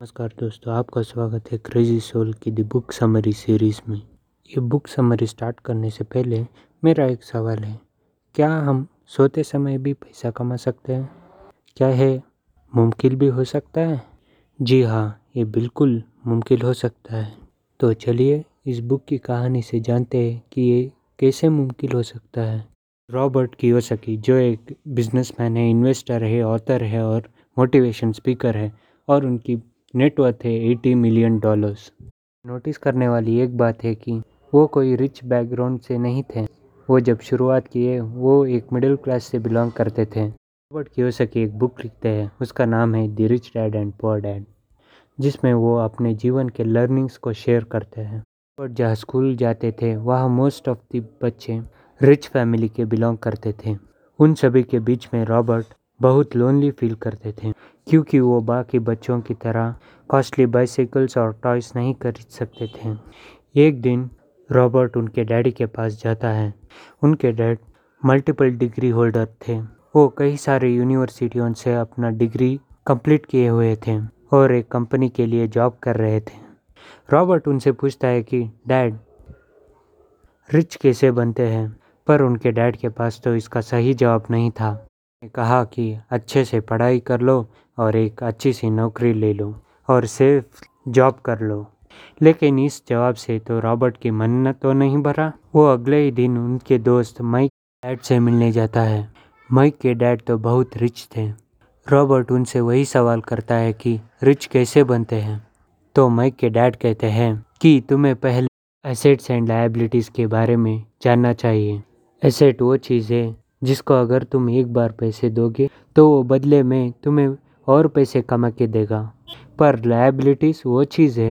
नमस्कार दोस्तों, आपका स्वागत है क्रेजी सोल की द बुक समरी सीरीज़ में। ये बुक समरी स्टार्ट करने से पहले मेरा एक सवाल है, क्या हम सोते समय भी पैसा कमा सकते हैं? क्या है मुमकिन भी हो सकता है? जी हाँ ये बिल्कुल मुमकिन हो सकता है। तो चलिए इस बुक की कहानी से जानते हैं कि ये कैसे मुमकिन हो सकता है। रॉबर्ट कियोसाकी, जो एक बिजनेसमैन है इन्वेस्टर है ऑथर है और मोटिवेशन स्पीकर है, और उनकी नेटवर्थ है एटी मिलियन डॉलर्स नोटिस करने वाली एक बात है कि वो कोई रिच बैकग्राउंड से नहीं थे। वो जब शुरुआत किए, वो एक मिडिल क्लास से बिलोंग करते थे। रॉबर्ट कियोसाकी एक बुक लिखते हैं। उसका नाम है the rich dad and poor dad जिसमें वो अपने जीवन के लर्निंग्स को शेयर करते हैं। और जहाँ स्कूल जाते थे, वहाँ मोस्ट ऑफ़ द बच्चे रिच फैमिली के बिलोंग करते थे। उन सभी के बीच में रॉबर्ट बहुत लोनली फील करते थे, क्योंकि वो बाकी बच्चों की तरह कॉस्टली बाइसाइकिल्स और टॉयस नहीं खरीद सकते थे। एक दिन, रॉबर्ट उनके डैडी के पास जाता है। उनके डैड मल्टीपल डिग्री होल्डर थे। वो कई सारे यूनिवर्सिटियों से अपना डिग्री कंप्लीट किए हुए थे और एक कंपनी के लिए जॉब कर रहे थे। रॉबर्ट उनसे पूछता है कि, डैड रिच कैसे बनते हैं? पर उनके डैड के पास तो इसका सही जवाब नहीं था। कहा कि अच्छे से पढ़ाई कर लो और एक अच्छी सी नौकरी ले लो और सिर्फ़ जॉब कर लो। लेकिन इस जवाब से तो रॉबर्ट की मन तो नहीं भरा। वो अगले ही दिन उनके दोस्त माइक डैड से मिलने जाता है। माइक के डैड तो बहुत रिच थे। रॉबर्ट उनसे वही सवाल करता है कि रिच कैसे बनते हैं? तो माइक के डैड कहते हैं कि तुम्हें पहले एसेट्स एंड लाइबिलिटीज़ के बारे में जानना चाहिए। एसेट वो चीज़ है जिसको अगर तुम एक बार पैसे दोगे तो वो बदले में तुम्हें और पैसे कमा के देगा। पर लाइबिलिटीज़ वो चीज़ है,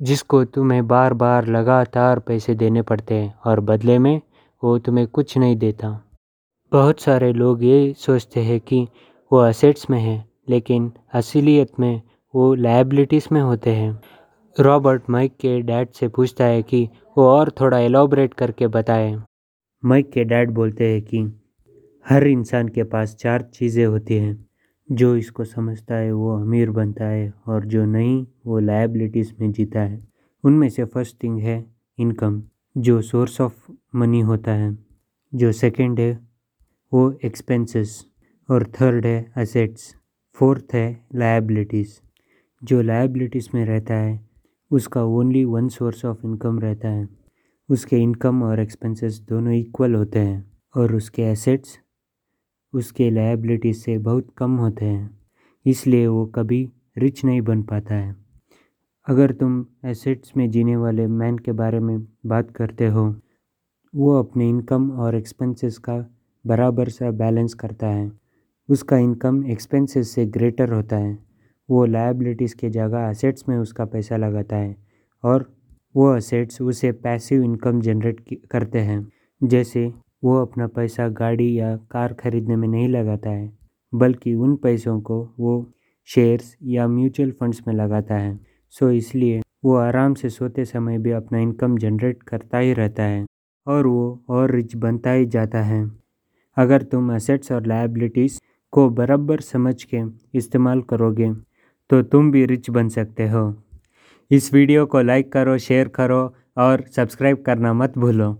जिसको तुम्हें बार बार लगातार पैसे देने पड़ते हैं, और बदले में वो तुम्हें कुछ नहीं देता। बहुत सारे लोग ये सोचते हैं कि वो असेट्स में है, लेकिन असलियत में वो लाइबिलिटीज़ में होते हैं। रॉबर्ट माइक के डैड से पूछता है कि वो और थोड़ा एलोबरेट करके बताए। माइक के डैड बोलते हैं कि हर इंसान के पास चार चीज़ें होती हैं। जो इसको समझता है, वो अमीर बनता है और जो नहीं, वो लाइबिलिटीज़ में जीता है। उनमें से फ़र्स्ट थिंग है इनकम जो सोर्स ऑफ़ मनी होता है। जो सेकंड है, वो एक्सपेंसेस और थर्ड है असेट्स फोर्थ है लाइबिलिटीज़ जो लाइबिलिटीज़ में रहता है, उसका only one source of income रहता है। उसके इनकम और एक्सपेंसेस दोनों इक्वल होते हैं और उसके एसेट्स उसके लाइबिलिटीज़ से बहुत कम होते हैं, इसलिए वो कभी रिच नहीं बन पाता है। अगर तुम एसेट्स में जीने वाले मैन के बारे में बात करते हो, वो अपने इनकम और एक्सपेंसेस का बराबर सा बैलेंस करता है। उसका इनकम एक्सपेंसेस से ग्रेटर होता है। वो लाइबिलिटीज़ के जगह असेट्स में उसका पैसा लगाता है और वो असेट्स उसे पैसिव इनकम जनरेट करते हैं। जैसे वो अपना पैसा गाड़ी या कार खरीदने में नहीं लगाता है, बल्कि उन पैसों को वो शेयर्स या म्यूचुअल फंड्स में लगाता है। सो इसलिए वो आराम से सोते समय भी अपना इनकम जनरेट करता ही रहता है और वो और रिच बनता ही जाता है। अगर तुम असेट्स और लाइबिलिटीज़ को बराबर समझ के इस्तेमाल करोगे तो तुम भी रिच बन सकते हो। इस वीडियो को लाइक करो, शेयर करो और सब्सक्राइब करना मत भूलो।